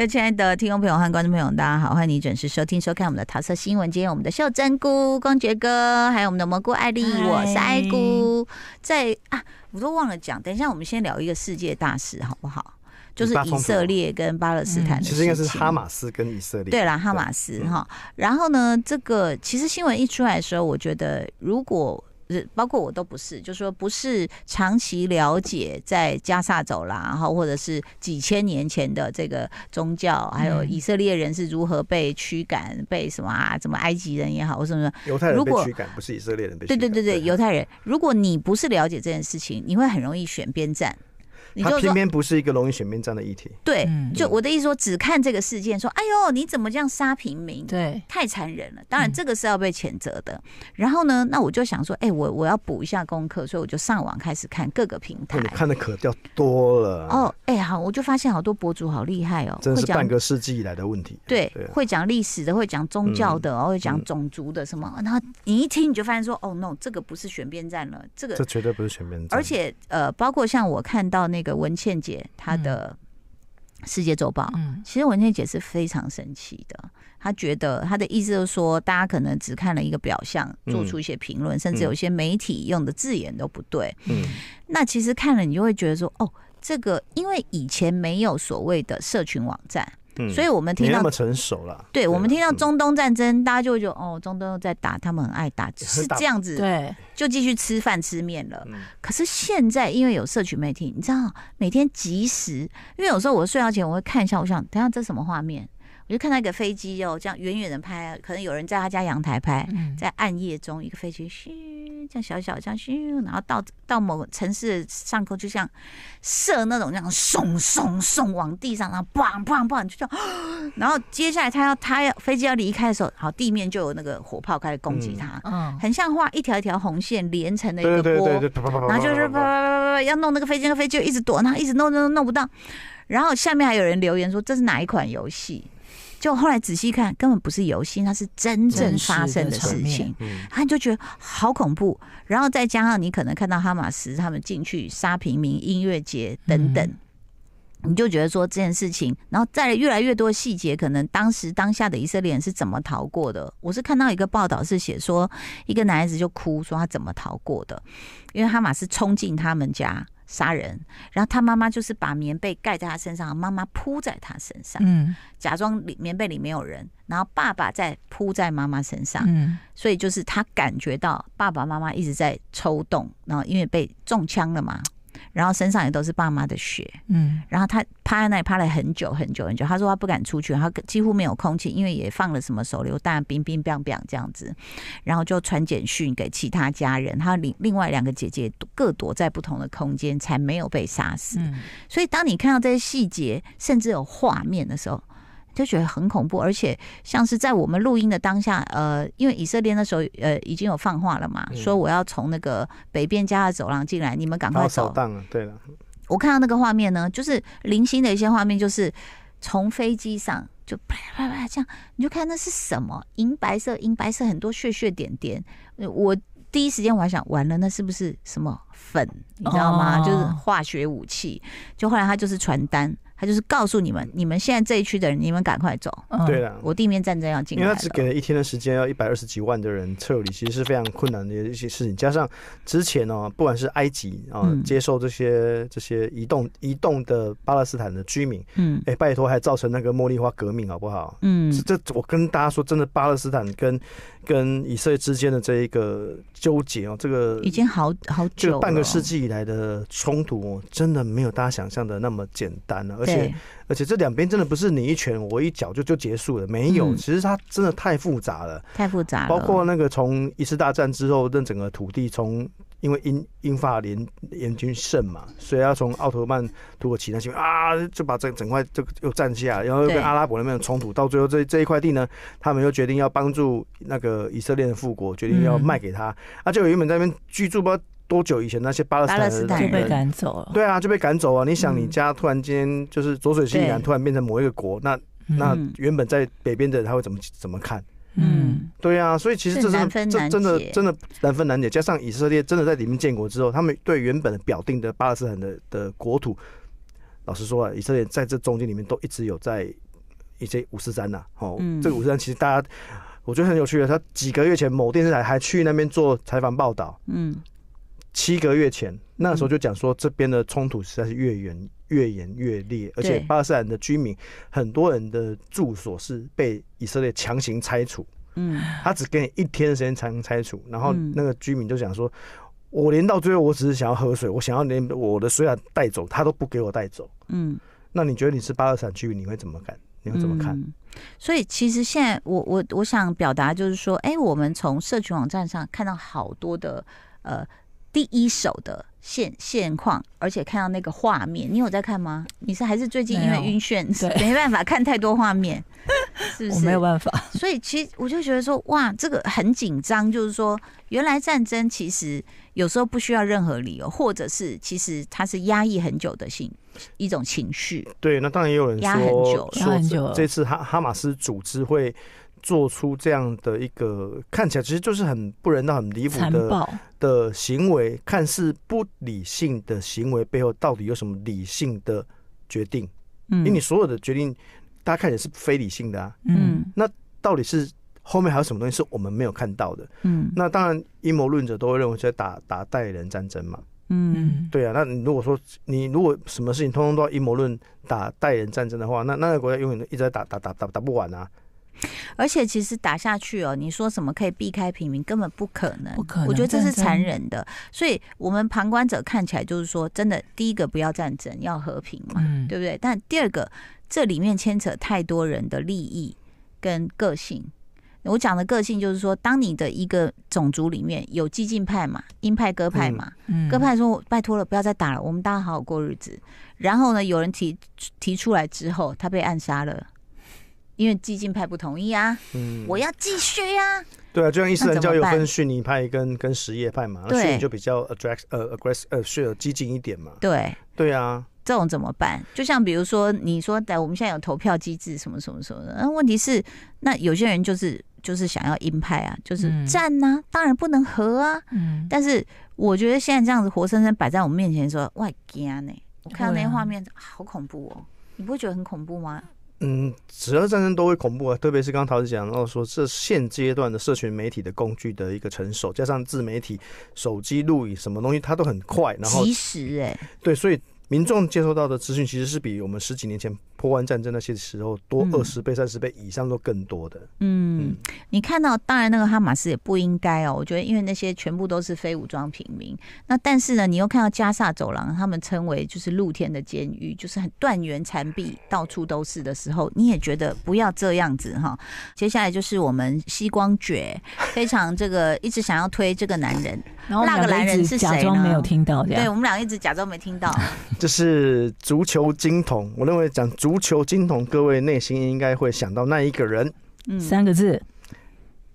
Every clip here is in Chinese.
各位亲爱的听众朋友和观众朋友，大家好，欢迎你准时收听收看我们的桃色新闻。今天我们的秀珍菇、公爵哥，还有我们的蘑菇艾丽，我是艾菇。在啊，我都忘了讲，等一下我们先聊一个世界大事，好不好？就是以色列跟巴勒斯坦其实应该是哈马斯跟以色列。对啦，哈马斯哈。然后呢，这个其实新闻一出来的时候，我觉得如果。包括我都不是，就是说不是长期了解在加萨走廊，然后或者是几千年前的这个宗教，还有以色列人是如何被驱赶，被什么啊，什么埃及人也好，或什么犹太人被驱赶，不是以色列人被驱赶。对对对对，犹太人。如果你不是了解这件事情，你会很容易选边站。它偏偏不是一个容易选边站的议题。对，就我的意思说，只看这个事件，说，哎呦，你怎么这样杀平民？对，太残忍了。当然，这个是要被谴责的。然后呢，那我就想说，哎，我我要补一下功课，所以我就上网开始看各个平台。你看的可掉多了。哦，哎，好，我就发现好多博主好厉害哦，真是半个世纪以来的问题。对，会讲历史的，会讲宗教的，会讲种族的什么。然后你一听，你就发现说，哦，no，这个不是选边站了，这个这绝对不是选边站。而且，呃，包括像我看到那个文倩姐。她的世界周报，嗯，其实文倩姐是非常生气的。她觉得她的意思就是说，大家可能只看了一个表象，做出一些评论，甚至有些媒体用的字眼都不对。嗯，那其实看了你就会觉得说，哦，这个因为以前没有所谓的社群网站。所以，我们听到没那么成熟了。对，我们听到中东战争，大家就会觉得哦，中东在打，他们很爱打，是这样子。对，就继续吃饭吃面了。可是现在，因为有社群媒体，你知道，每天即时，因为有时候我睡觉前我会看一下，我想等下这什么画面。我就看到一个飞机哦，这样远远的拍，可能有人在他家阳台拍，在暗夜中一个飞机咻，这样小小这样咻，然后到到某个城市上空，就像射那种那样送送送往地上，然后砰砰砰就这样，然后接下来他要他要飞机要离开的时候，好，地面就有那个火炮开始攻击他，嗯，很像画一条一条红线连成的一个波，然后就是啪啪啪啪啪要弄那个飞机，那个飞机就一直躲，然后一直弄弄弄不到，然后下面还有人留言说，这是哪一款游戏？就后来仔细看，根本不是游戏，那是真正发生的事情。他就觉得好恐怖。然后再加上你可能看到哈马斯他们进去杀平民、音乐节等等，你就觉得说这件事情，然后再来越来越多细节，可能当时当下的以色列人是怎么逃过的？我是看到一个报道是写说，一个男孩子就哭说他怎么逃过的，因为哈马斯冲进他们家。杀人，然后他妈妈就是把棉被盖在他身上，妈妈扑在他身上，嗯，假装里棉被里没有人，然后爸爸再扑在妈妈身上，嗯，所以就是他感觉到爸爸妈妈一直在抽动，然后因为被中枪了嘛。然后身上也都是爸妈的血，嗯，然后他趴在那里趴了很久很久很久。他说他不敢出去，他几乎没有空气，因为也放了什么手榴弹，冰冰冰冰这样子。然后就传简讯给其他家人，他另另外两个姐姐各躲在不同的空间，才没有被杀死。所以当你看到这些细节，甚至有画面的时候，就觉得很恐怖，而且像是在我们录音的当下，呃，因为以色列那时候呃已经有放话了嘛，嗯、说我要从那个北边加的走廊进来，你们赶快走。对了，我看到那个画面呢，就是零星的一些画面，就是从飞机上就啪啪啪这样，你就看那是什么银白色，银白色很多血血点点。我第一时间我还想，完了，那是不是什么粉？你知道吗？哦、就是化学武器。就后来它就是传单。他就是告诉你们，你们现在这一区的人，你们赶快走。对了，我地面战争要进来。因为他只给了一天的时间，要一百二十几万的人撤离，其实是非常困难的一些事情。加上之前哦，不管是埃及啊，接受这些这些移动移动的巴勒斯坦的居民，嗯，哎，拜托，还造成那个茉莉花革命，好不好？嗯，这我跟大家说，真的，巴勒斯坦跟跟以色列之间的这一个纠结哦，这个已经好好久，半个世纪以来的冲突哦，真的没有大家想象的那么简单了，而且。而且，而且这两边真的不是你一拳我一脚就就结束了，没有，其实它真的太复杂了，太复杂了。包括那个从一次大战之后，那整个土地从因为英英法联联军胜嘛，所以要从奥特曼土耳其那边啊，就把整整块这个又占下，然后又跟阿拉伯那边冲突，到最后这这一块地呢，他们又决定要帮助那个以色列的复国，决定要卖给他，啊，就原本在那边居住不。多久以前那些巴勒斯坦人就被赶走了？对啊，就被赶走啊！你想，你家突然间就是左水溪以南突然变成某一个国，那那原本在北边的人他会怎么怎么看？嗯，对啊，所以其实这是这真的真的难分难解。加上以色列真的在里面建国之后，他们对原本的表定的巴勒斯坦的的国土，老实说啊，以色列在这中间里面都一直有在一些五四三呐，哦，嗯、这个五四三其实大家我觉得很有趣的，他几个月前某电视台还去那边做采访报道，嗯，七个月前那时候就讲说这边的冲突实在是越演越演越烈，而且巴勒斯坦的居民很多人的住所是被以色列强行拆除，嗯，他只给你一天的时间才能拆除，然后那个居民就讲说。我连到最后，我只是想要喝水，我想要连我的水啊带走，他都不给我带走。嗯，那你觉得你是巴勒斯坦居民，你会怎么干？你会怎么看？嗯、所以其实现在我我我想表达就是说，哎、欸，我们从社群网站上看到好多的呃第一手的现现况，而且看到那个画面，你有在看吗？你是还是最近因为晕眩，没，没办法看太多画面？是不是？我没有办法。所以其实我就觉得说，哇，这个很紧张，就是说，原来战争其实。有时候不需要任何理由，或者是其实它是压抑很久的性一种情绪。对，那当然也有人说，压很久，压很久。这次哈哈马斯组织会做出这样的一个看起来其实就是很不人道、很离谱的的行为，看似不理性的行为背后到底有什么理性的决定？嗯，因为你所有的决定，大家看起来是非理性的啊。嗯，那到底是？后面还有什么东西是我们没有看到的？嗯，那当然，阴谋论者都会认为在打打代理人战争嘛。嗯，对啊。那你如果说你如果什么事情通通都要阴谋论打代理人战争的话，那那个国家永远都一直在打打打打打不完啊。而且其实打下去哦，你说什么可以避开平民，根本不可能。不可能，我觉得这是残忍的。所以我们旁观者看起来就是说，真的，第一个不要战争，要和平嘛，嗯、对不对？但第二个，这里面牵扯太多人的利益跟个性。我讲的个性就是说，当你的一个种族里面有激进派嘛，鹰派、鸽派嘛，嗯，鸽派说拜托了，不要再打了，我们大家好好过日子。然后呢，有人提提出来之后，他被暗杀了，因为激进派不同意啊，嗯，我要继续啊。对啊，就像伊斯兰教有分逊尼派跟跟什叶派嘛，逊尼就比较 aggressive 呃 aggressive 呃是激进一点嘛。对，对啊，这种怎么办？就像比如说你说的，我们现在有投票机制，什么什么什么的，那问题是，那有些人就是。就是想要鹰派啊，就是战呐、啊，嗯、当然不能和啊。嗯，但是我觉得现在这样子活生生摆在我们面前说，说哇惊呢！我看到那些画面，好恐怖哦！你不会觉得很恐怖吗？嗯，只要战争都会恐怖啊，特别是刚刚陶子讲到说，这现阶段的社群媒体的工具的一个成熟，加上自媒体、手机录影什么东西，它都很快，然后及时哎，对，所以民众接收到的资讯其实是比我们十几年前。波湾战争那些时候多二十倍、三十倍以上都更多的。嗯，嗯你看到，当然那个哈马斯也不应该哦。我觉得，因为那些全部都是非武装平民。那但是呢，你又看到加萨走廊，他们称为就是露天的监狱，就是很断垣残壁，到处都是的时候，你也觉得不要这样子哈。接下来就是我们西光觉非常这个一直想要推这个男人，然后那个男人是谁呢？假装没有听到，对我们俩一直假装没听到。就是足球金童，我认为讲足。足球金童，各位内心应该会想到那一个人，嗯，三个字，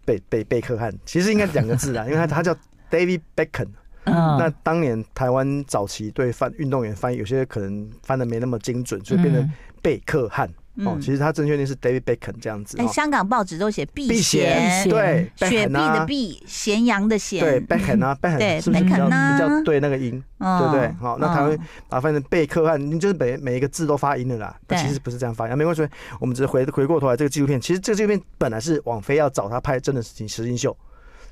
贝贝贝克汉，其实应该两个字啊，因为他他叫 David Beckham。嗯，那当年台湾早期对翻运动员翻译，有些可能翻的没那么精准，所以变成贝克汉。哦，其实他正确念是 David Beckham 这样子。哎，香港报纸都写避嫌，对，雪碧的碧，咸阳的咸，对，Beckham 啊，Beckham 是不是比较比较对那个音，对不对？好，那他会把它翻成贝克汉，你就是每每一个字都发音的啦。但其实不是这样发音，没关系，我们只是回回过头来这个纪录片，其实这个纪录片本来是王菲要找他拍真的实境实境秀，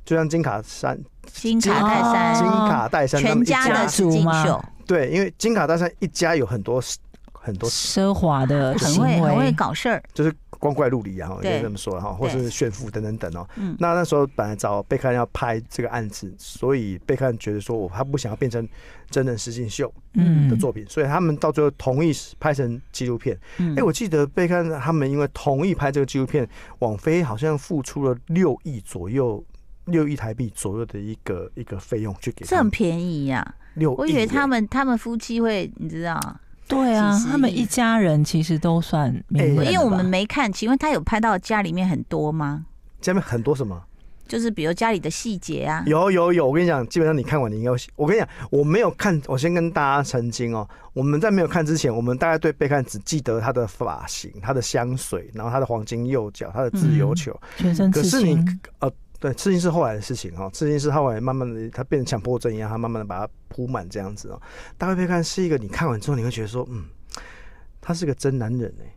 就像金卡山、金卡戴珊、金卡戴珊他们一家。的实境秀，对，因为金卡戴珊一家有很多。很多奢华的行为，很会很会搞事儿，就是光怪陆离啊，可以这么说哈，或是炫富等等等哦。那那时候本来找贝克汉要拍这个案子，所以贝克汉觉得说，我他不想要变成真人实境秀的作品，所以他们到最后同意拍成纪录片。哎，我记得贝克汉他们因为同意拍这个纪录片，网飞好像付出了六亿左右，六亿台币左右的一个一个费用去给。这很便宜呀？六亿，我以为他们他们夫妻会，你知道。对啊，他们一家人其实都算名人，因为我们没看，请问他有拍到家里面很多吗？家里面很多什么？就是比如家里的细节啊。有有有，我跟你讲，基本上你看完你应该，我跟你讲，我没有看，我先跟大家澄清哦，我们在没有看之前，我们大概对贝克汉只记得他的发型、他的香水，然后他的黄金右脚、他的自由球，嗯、全身。可是你呃。对，刺青是后来的事情哈，刺青是后来慢慢的，他变成强迫症一样，他慢慢的把它铺满这样子哦。大卫贝克汉是一个，你看完之后你会觉得说，嗯，他是个真男人哎。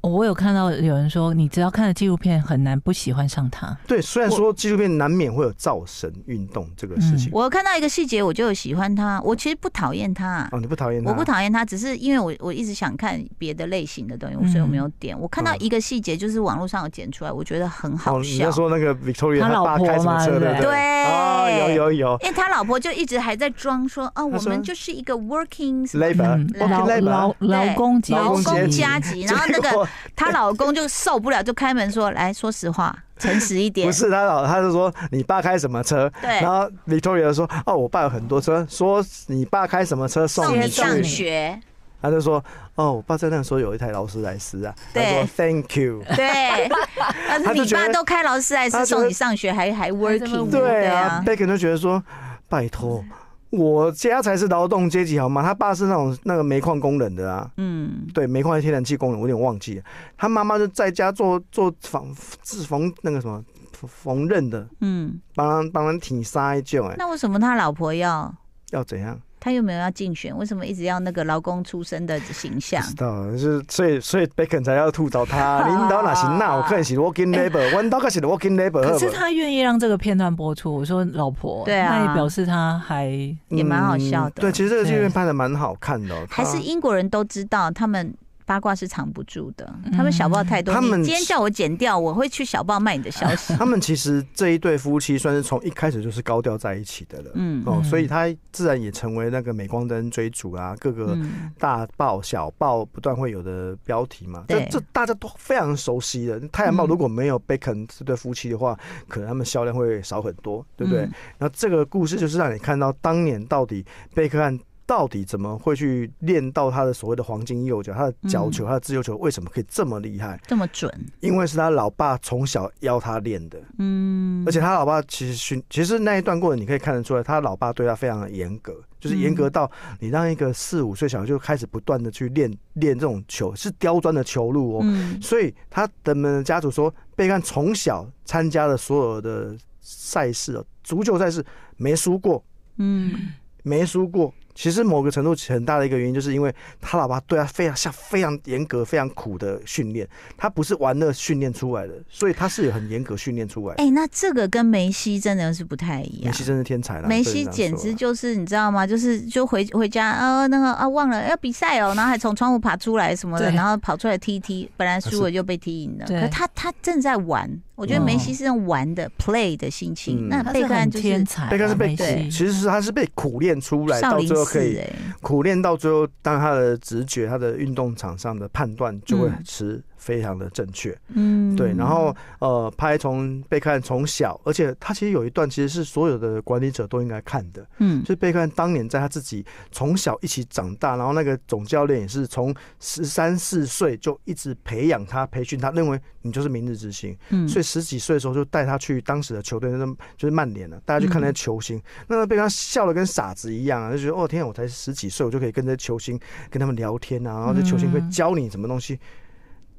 我有看到有人说，你只要看了纪录片，很难不喜欢上他。对，虽然说纪录片难免会有造神运动这个事情，我看到一个细节，我就有喜欢他。我其实不讨厌他。哦，你不讨厌他？我不讨厌他，只是因为我我一直想看别的类型的东西，所以我没有点。我看到一个细节，就是网络上有剪出来，我觉得很好笑。你要说那个 Victoria 他老婆开什么车的？对，哦，有有有。因为他老婆就一直还在装说，哦，我们就是一个 working labor，劳劳工劳工阶级，然后 那个他老公。就受不了，就开门说：“来说实话，诚实一点。”不是她老，他就说：“你爸开什么车？”对。然后 Victoria 说：“哦，我爸有很多车。”说：“你爸开什么车送你上学？”他就说：“哦，我爸在那时候有一台劳斯莱斯啊。”他说：“Thank you。”对。但是你爸都开劳斯莱斯送你上学，还还 working？对啊。Bacon 就觉得说：“拜托。”我家才是劳动阶级好吗？他爸是那种那个煤矿工人的啊，嗯，对，煤矿天然气工人，我有点忘记了。他妈妈就在家做做纺制缝那个什么缝纫的，嗯，帮帮人挺塞一哎。那为什么他老婆要要怎样？他又没有要竞选，为什么一直要那个劳工出身的形象？知道，就是所以所以贝肯才要吐槽他。领导哪行那我看是 working labor，领导可是 working labor。可是他愿意让这个片段播出，我说老婆，对啊，那也表示他还也蛮好笑的。对，其实这个纪录片拍的蛮好看的。还是英国人都知道他们。八卦是藏不住的，他们小报太多。他们今天叫我剪掉，我会去小报卖你的消息。他们其实这一对夫妻算是从一开始就是高调在一起的了，嗯哦，所以他自然也成为那个镁光灯追逐啊，各个大报小报不断会有的标题嘛。这这大家都非常熟悉的。太阳报如果没有贝肯这对夫妻的话，可能他们销量会少很多，对不对？然后这个故事就是让你看到当年到底贝克汉。到底怎么会去练到他的所谓的黄金右脚？他的脚球，他的自由球为什么可以这么厉害，这么准？因为是他老爸从小要他练的。嗯，而且他老爸其实训，其实那一段过程你可以看得出来，他老爸对他非常的严格，就是严格到你让一个四五岁小孩就开始不断的去练练这种球，是刁钻的球路哦。所以他的们家族说，贝克汉从小参加的所有的赛事哦，足球赛事没输过，嗯，没输过。其实某个程度很大的一个原因，就是因为他老爸对他非常下非常严格、非常苦的训练，他不是玩乐训练出来的，所以他是有很严格训练出来的。哎，那这个跟梅西真的是不太一样。梅西真是天才了，梅西简直就是你知道吗？就是就回回家啊，那个啊忘了要比赛哦，然后还从窗户爬出来什么的，然后跑出来踢踢，本来输了就被踢赢了。可他他正在玩。我觉得梅西是用玩的 play 的心情，那贝克汉就是天才，贝克汉是被其实是他是被苦练出来，到最后可以苦练到最后，当他的直觉、他的运动场上的判断就会吃。非常的正确，嗯，对，然后呃，拍从贝克汉从小，而且他其实有一段其实是所有的管理者都应该看的，嗯，就是贝克汉当年在他自己从小一起长大，然后那个总教练也是从十三四岁就一直培养他、培训他，认为你就是明日之星，嗯，所以十几岁的时候就带他去当时的球队，那就是曼联了，大家去看那些球星，那贝克汉笑得跟傻子一样啊，就觉得哦天啊，我才十几岁，我就可以跟这些球星跟他们聊天啊，然后这球星会教你什么东西。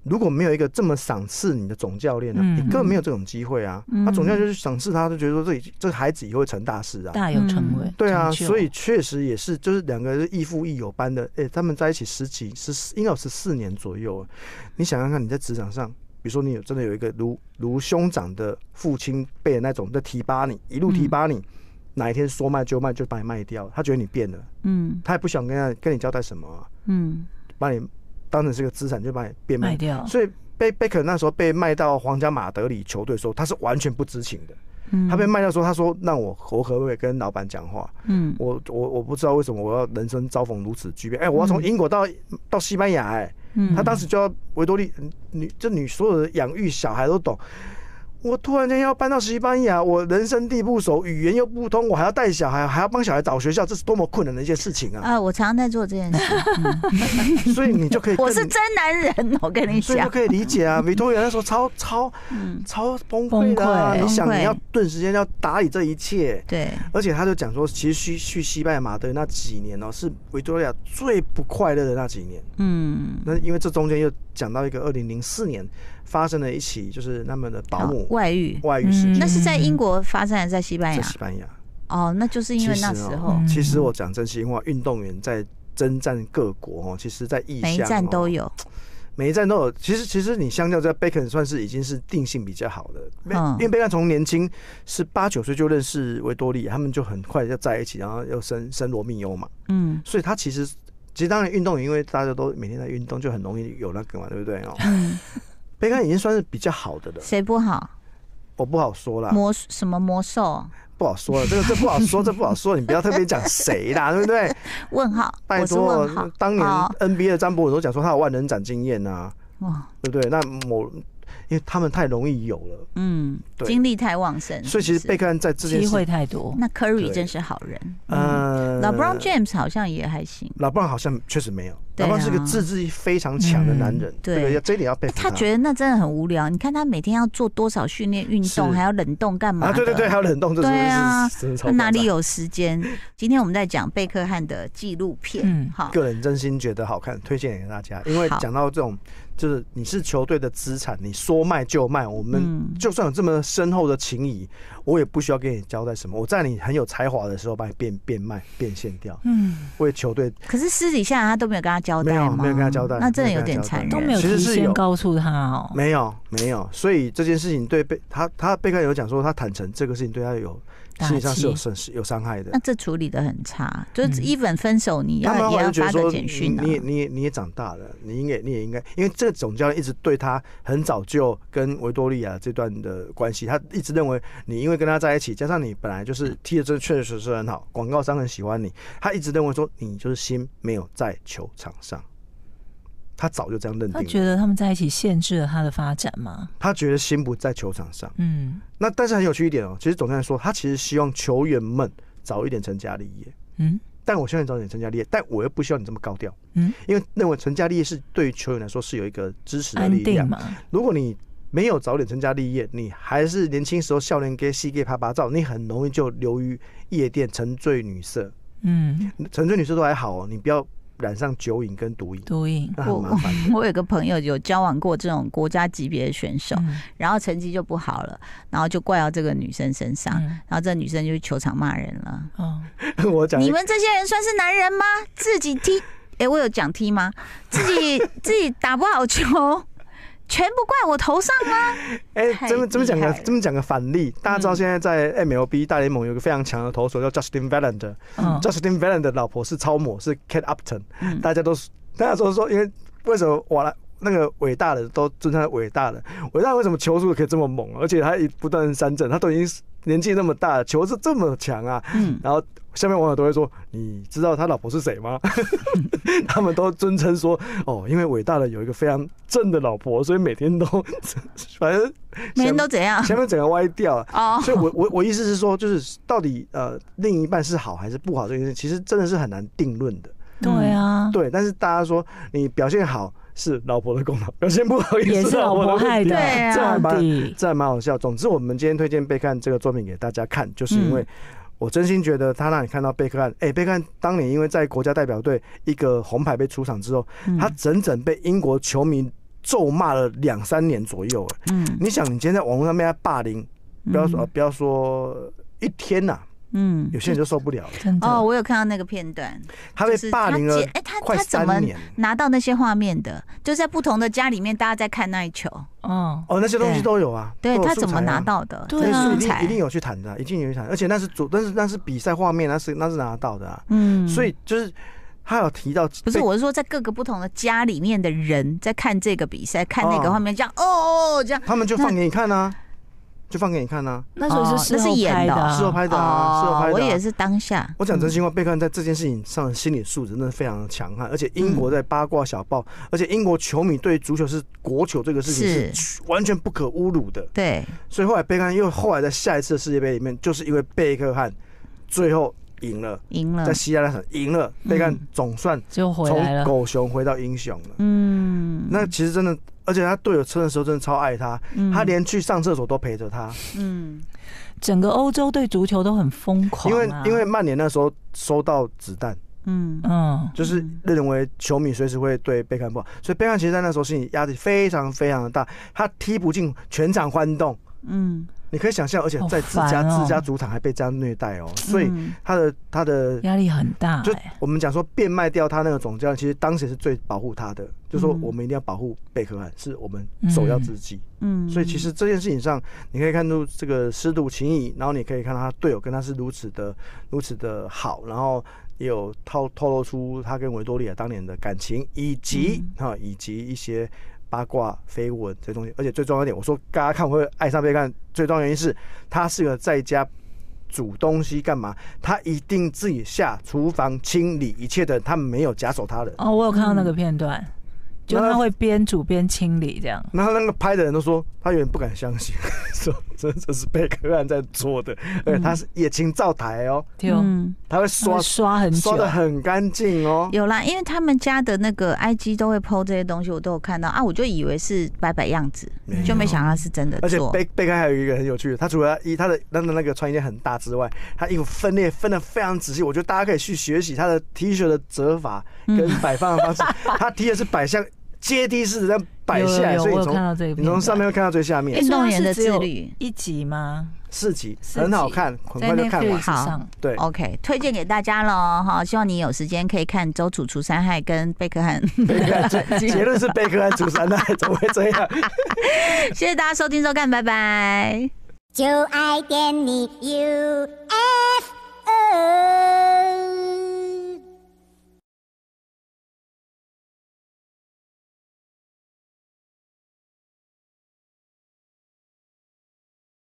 如果没有一个这么赏赐你的总教练呢，你根本没有这种机会啊。他总教练就是赏赐他，就觉得说这这个孩子以后会成大事啊，大有成为。对啊，所以确实也是，就是两个人亦父亦友般的。哎，他们在一起十几十，应该有十四年左右。你想想看，你在职场上，比如说你有真的有一个如如兄长的父亲辈的那种在提拔你，一路提拔你，哪一天说卖就卖，就把你卖掉，他觉得你变了，嗯，他也不想跟他跟你交代什么，嗯，把你。当成是个资产，就把你变卖掉。所以贝贝克那时候被卖到皇家马德里球队的时候，他是完全不知情的。他被卖掉说，他说：“那我我可不可以跟老板讲话？嗯，我我我不知道为什么我要人生遭逢如此巨变。哎，我要从英国到到西班牙，哎，他当时就要维多利女这女所有的养育小孩都懂。”我突然间要搬到西班牙，我人生地不熟，语言又不通，我还要带小孩，还要帮小孩找学校，这是多么困难的一件事情啊！啊，我常常在做这件事，嗯、所以你就可以，我是真男人，我跟你讲，所以就可以理解啊。维多利亚那时候超超超崩溃的、啊，你想你要顿时间要打理这一切，对，而且他就讲说，其实去去西班牙马德那几年哦、喔，是维多利亚最不快乐的那几年，嗯，那因为这中间又讲到一个二零零四年。发生了一起，就是他们的保姆外遇，外遇事件。那是在英国发生，还是在西班牙？在西班牙。哦，那就是因为那时候。其实我讲真心话，运动员在征战各国哦，其实，在异乡，每一站都有。每一站都有。其实其实你相较在贝克汉算是已经是定性比较好的，嗯、因为贝克汉从年轻是八九岁就认识维多利亚，他们就很快就在一起，然后又生生罗密欧嘛。嗯，所以他其实其实当然运动员，因为大家都每天在运动，就很容易有那个嘛，对不对哦？嗯，贝克汉已经算是比较好的了。谁不好？我不好说了。魔什么魔兽？不好说了，这个这不好说，这不好说，你不要特别讲谁啦，对不对？问号，拜托，当年 NBA 的张伯伦都讲说他有万人斩经验呐，哇，对不对？那某。因为他们太容易有了，嗯，精力太旺盛，所以其实贝克汉在这件机会太多。那 Curry 真是好人，嗯，LeBron James 好像也还行，LeBron 好像确实没有，LeBron 是个自制力非常强的男人，对，要这一点要佩服他。他。觉得那真的很无聊，你看他每天要做多少训练运动，还要冷冻干嘛？啊，对对对，还要冷冻，对啊，他哪里有时间？今天我们在讲贝克汉的纪录片，嗯，好，个人真心觉得好看，推荐给大家，因为讲到这种。就是你是球队的资产，你说卖就卖。我们就算有这么深厚的情谊，我也不需要跟你交代什么。我在你很有才华的时候，把你变变卖变现掉。嗯，为球队。可是私底下他都没有跟他交代吗？没有，没有跟他交代。那真的有点残忍。都没有提前告诉他哦。没有，没有。所以这件事情对被他他被告有讲说，他坦诚这个事情对他有。心理上是有损失有伤害的，那这处理的很差，就是一本分手，你要也要发个简讯。你也你也你也长大了，你应该你也应该，因为这个总教练一直对他很早就跟维多利亚这段的关系，他一直认为你因为跟他在一起，加上你本来就是踢的这确实是很好，广告商很喜欢你，他一直认为说你就是心没有在球场上。他早就这样认定了。他觉得他们在一起限制了他的发展吗？他觉得心不在球场上。嗯，那但是很有趣一点哦，其实总教练说，他其实希望球员们早一点成家立业。嗯，但我希望你早点成家立业，但我又不希望你这么高调。嗯，因为认为成家立业是对于球员来说是有一个支持的力量嘛。如果你没有早点成家立业，你还是年轻时候笑脸给戏给啪啪照，你很容易就流于夜店沉醉女色。嗯，沉醉女色都还好哦，你不要。染上酒瘾跟毒瘾，毒瘾瘾，我 我有个朋友有交往过这种国家级别的选手，嗯、然后成绩就不好了，然后就怪到这个女生身上，嗯、然后这女生就去球场骂人了。哦，我讲你们这些人算是男人吗？自己踢，哎、欸，我有讲踢吗？自己自己打不好球。全部怪我头上吗？哎、欸，这么这么讲个这么讲个反例，大家知道现在在 MLB 大联盟有个非常强的投手叫 Justin 嗯，Justin Verlander 的老婆是超模，是 Kate Upton，嗯，大家都大家都说，因为为什么我来那个伟大的都尊称伟大的，伟大为什么球速可以这么猛，而且他一不断三振，他都已经年纪那么大了，球是这么强啊，嗯，然后。下面网友都会说：“你知道他老婆是谁吗？” 他们都尊称说：“哦，因为伟大的有一个非常正的老婆，所以每天都反正每天都怎样，前面整个歪掉了哦。Oh. 所以我我我意思是说，就是到底呃另一半是好还是不好这件事，其实真的是很难定论的。对啊，对。但是大家说你表现好是老婆的功劳，表现不好也是老婆害的，对啊，这还蛮这还蛮好笑。总之，我们今天推荐贝看这个作品给大家看，就是因为。我真心觉得他让你看到贝克汉，哎，贝克汉当年因为在国家代表队一个红牌被出场之后，他整整被英国球迷咒骂了两三年左右。嗯，你想，你今天在网络上被他霸凌，不要说不要说一天呐。嗯，有些人就受不了了。真的哦，我有看到那个片段，他被霸凌了。哎，他他怎么拿到那些画面的？就在不同的家里面，大家在看那一球。哦哦，那些东西都有啊。对，他怎么拿到的？对啊，一定一定有去谈的，一定有去谈。而且那是主，但是那是比赛画面，那是那是拿得到的啊。嗯，所以就是他有提到，不是我是说，在各个不同的家里面的人在看这个比赛，看那个画面，这样哦这样，他们就放给你看啊。就放给你看呐，那时候是事后拍的，事后拍的啊，事后拍的。我也是当下。我讲真心话，贝克汉在这件事情上的心理素质真的非常的强悍，而且英国在八卦小报，而且英国球迷对足球是国球这个事情是完全不可侮辱的。对，所以后来贝克汉又后来在下一次的世界杯里面，就是因为贝克汉最后赢了，赢了，在西亚那场赢了，贝克汉总算就从狗熊回到英雄了。嗯，那其实真的。而且他队友撑的时候真的超爱他，嗯、他连去上厕所都陪着他。嗯，整个欧洲对足球都很疯狂、啊，因为因为曼联那时候收到子弹，嗯。嗯，就是认为球迷随时会对贝克汉不好，所以贝克汉其实在那时候心理压力非常非常的大，他踢不进全场欢动，嗯，你可以想象，而且在自家、哦、自家主场还被这样虐待哦，所以他的他的压力很大。就我们讲说变卖掉他那个总教练，其实当时是最保护他的，就说我们一定要保护贝克汉，是我们首要之计。嗯，所以其实这件事情上，你可以看出这个师徒情谊，然后你可以看到他队友跟他是如此的如此的好，然后也有透透露出他跟维多利亚当年的感情，以及哈以及一些。八卦绯闻这些东西，而且最重要一点，我说大家看我会爱上被看，最重要原因是他是个在家煮东西干嘛，他一定自己下厨房清理一切的，他没有假手他人。哦，我有看到那个片段。嗯就他会边煮边清理这样，然后那个拍的人都说他有点不敢相信，说这这是贝克汉在做的，而且他是也清灶台哦，嗯，他会刷刷很刷的很干净哦。有啦，因为他们家的那个 IG 都会 PO 这些东西，我都有看到。啊，我就以为是摆摆样子，就没想到是真的。而且贝贝克汉还有一个很有趣的，他除了衣他的那的那个穿衣间很大之外，他衣服分裂分的非常仔细，我觉得大家可以去学习他的 T 恤的折法跟摆放的方式，他 T 的是摆像。阶梯式的摆下来，所以从你从上面会看到最下面。运动员的自律一集吗？四集，很好看，很快就看完。好，对，OK，推荐给大家喽。好，希望你有时间可以看周楚除三害跟贝克汉。结论是贝克汉除三害，怎么会这样？谢谢大家收听收看，拜拜。就爱点你 UFO。